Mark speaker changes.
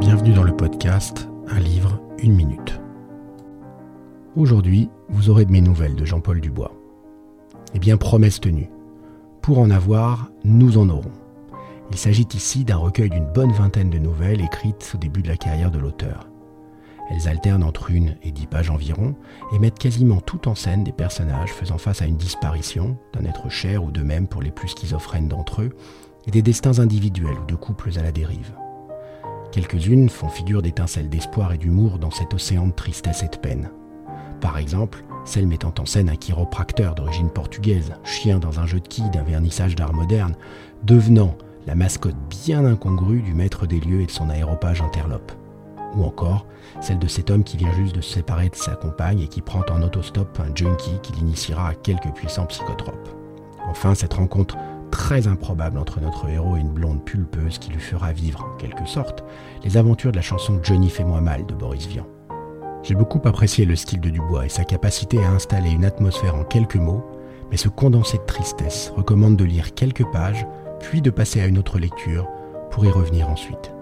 Speaker 1: Bienvenue dans le podcast Un livre, une minute. Aujourd'hui, vous aurez de mes nouvelles de Jean-Paul Dubois. Eh bien, promesse tenue. Pour en avoir, nous en aurons. Il s'agit ici d'un recueil d'une bonne vingtaine de nouvelles écrites au début de la carrière de l'auteur. Elles alternent entre une et dix pages environ et mettent quasiment tout en scène des personnages faisant face à une disparition, d'un être cher ou de même pour les plus schizophrènes d'entre eux, et des destins individuels ou de couples à la dérive. Quelques-unes font figure d'étincelles d'espoir et d'humour dans cet océan de tristesse et de peine. Par exemple, celle mettant en scène un chiropracteur d'origine portugaise, chien dans un jeu de quilles d'un vernissage d'art moderne, devenant la mascotte bien incongrue du maître des lieux et de son aéropage interlope. Ou encore, celle de cet homme qui vient juste de se séparer de sa compagne et qui prend en autostop un junkie qui l'initiera à quelques puissants psychotropes. Enfin, cette rencontre très improbable entre notre héros et une blonde pulpeuse qui lui fera vivre, en quelque sorte, les aventures de la chanson Johnny Fais-moi mal de Boris Vian. J'ai beaucoup apprécié le style de Dubois et sa capacité à installer une atmosphère en quelques mots, mais ce condensé de tristesse recommande de lire quelques pages, puis de passer à une autre lecture pour y revenir ensuite.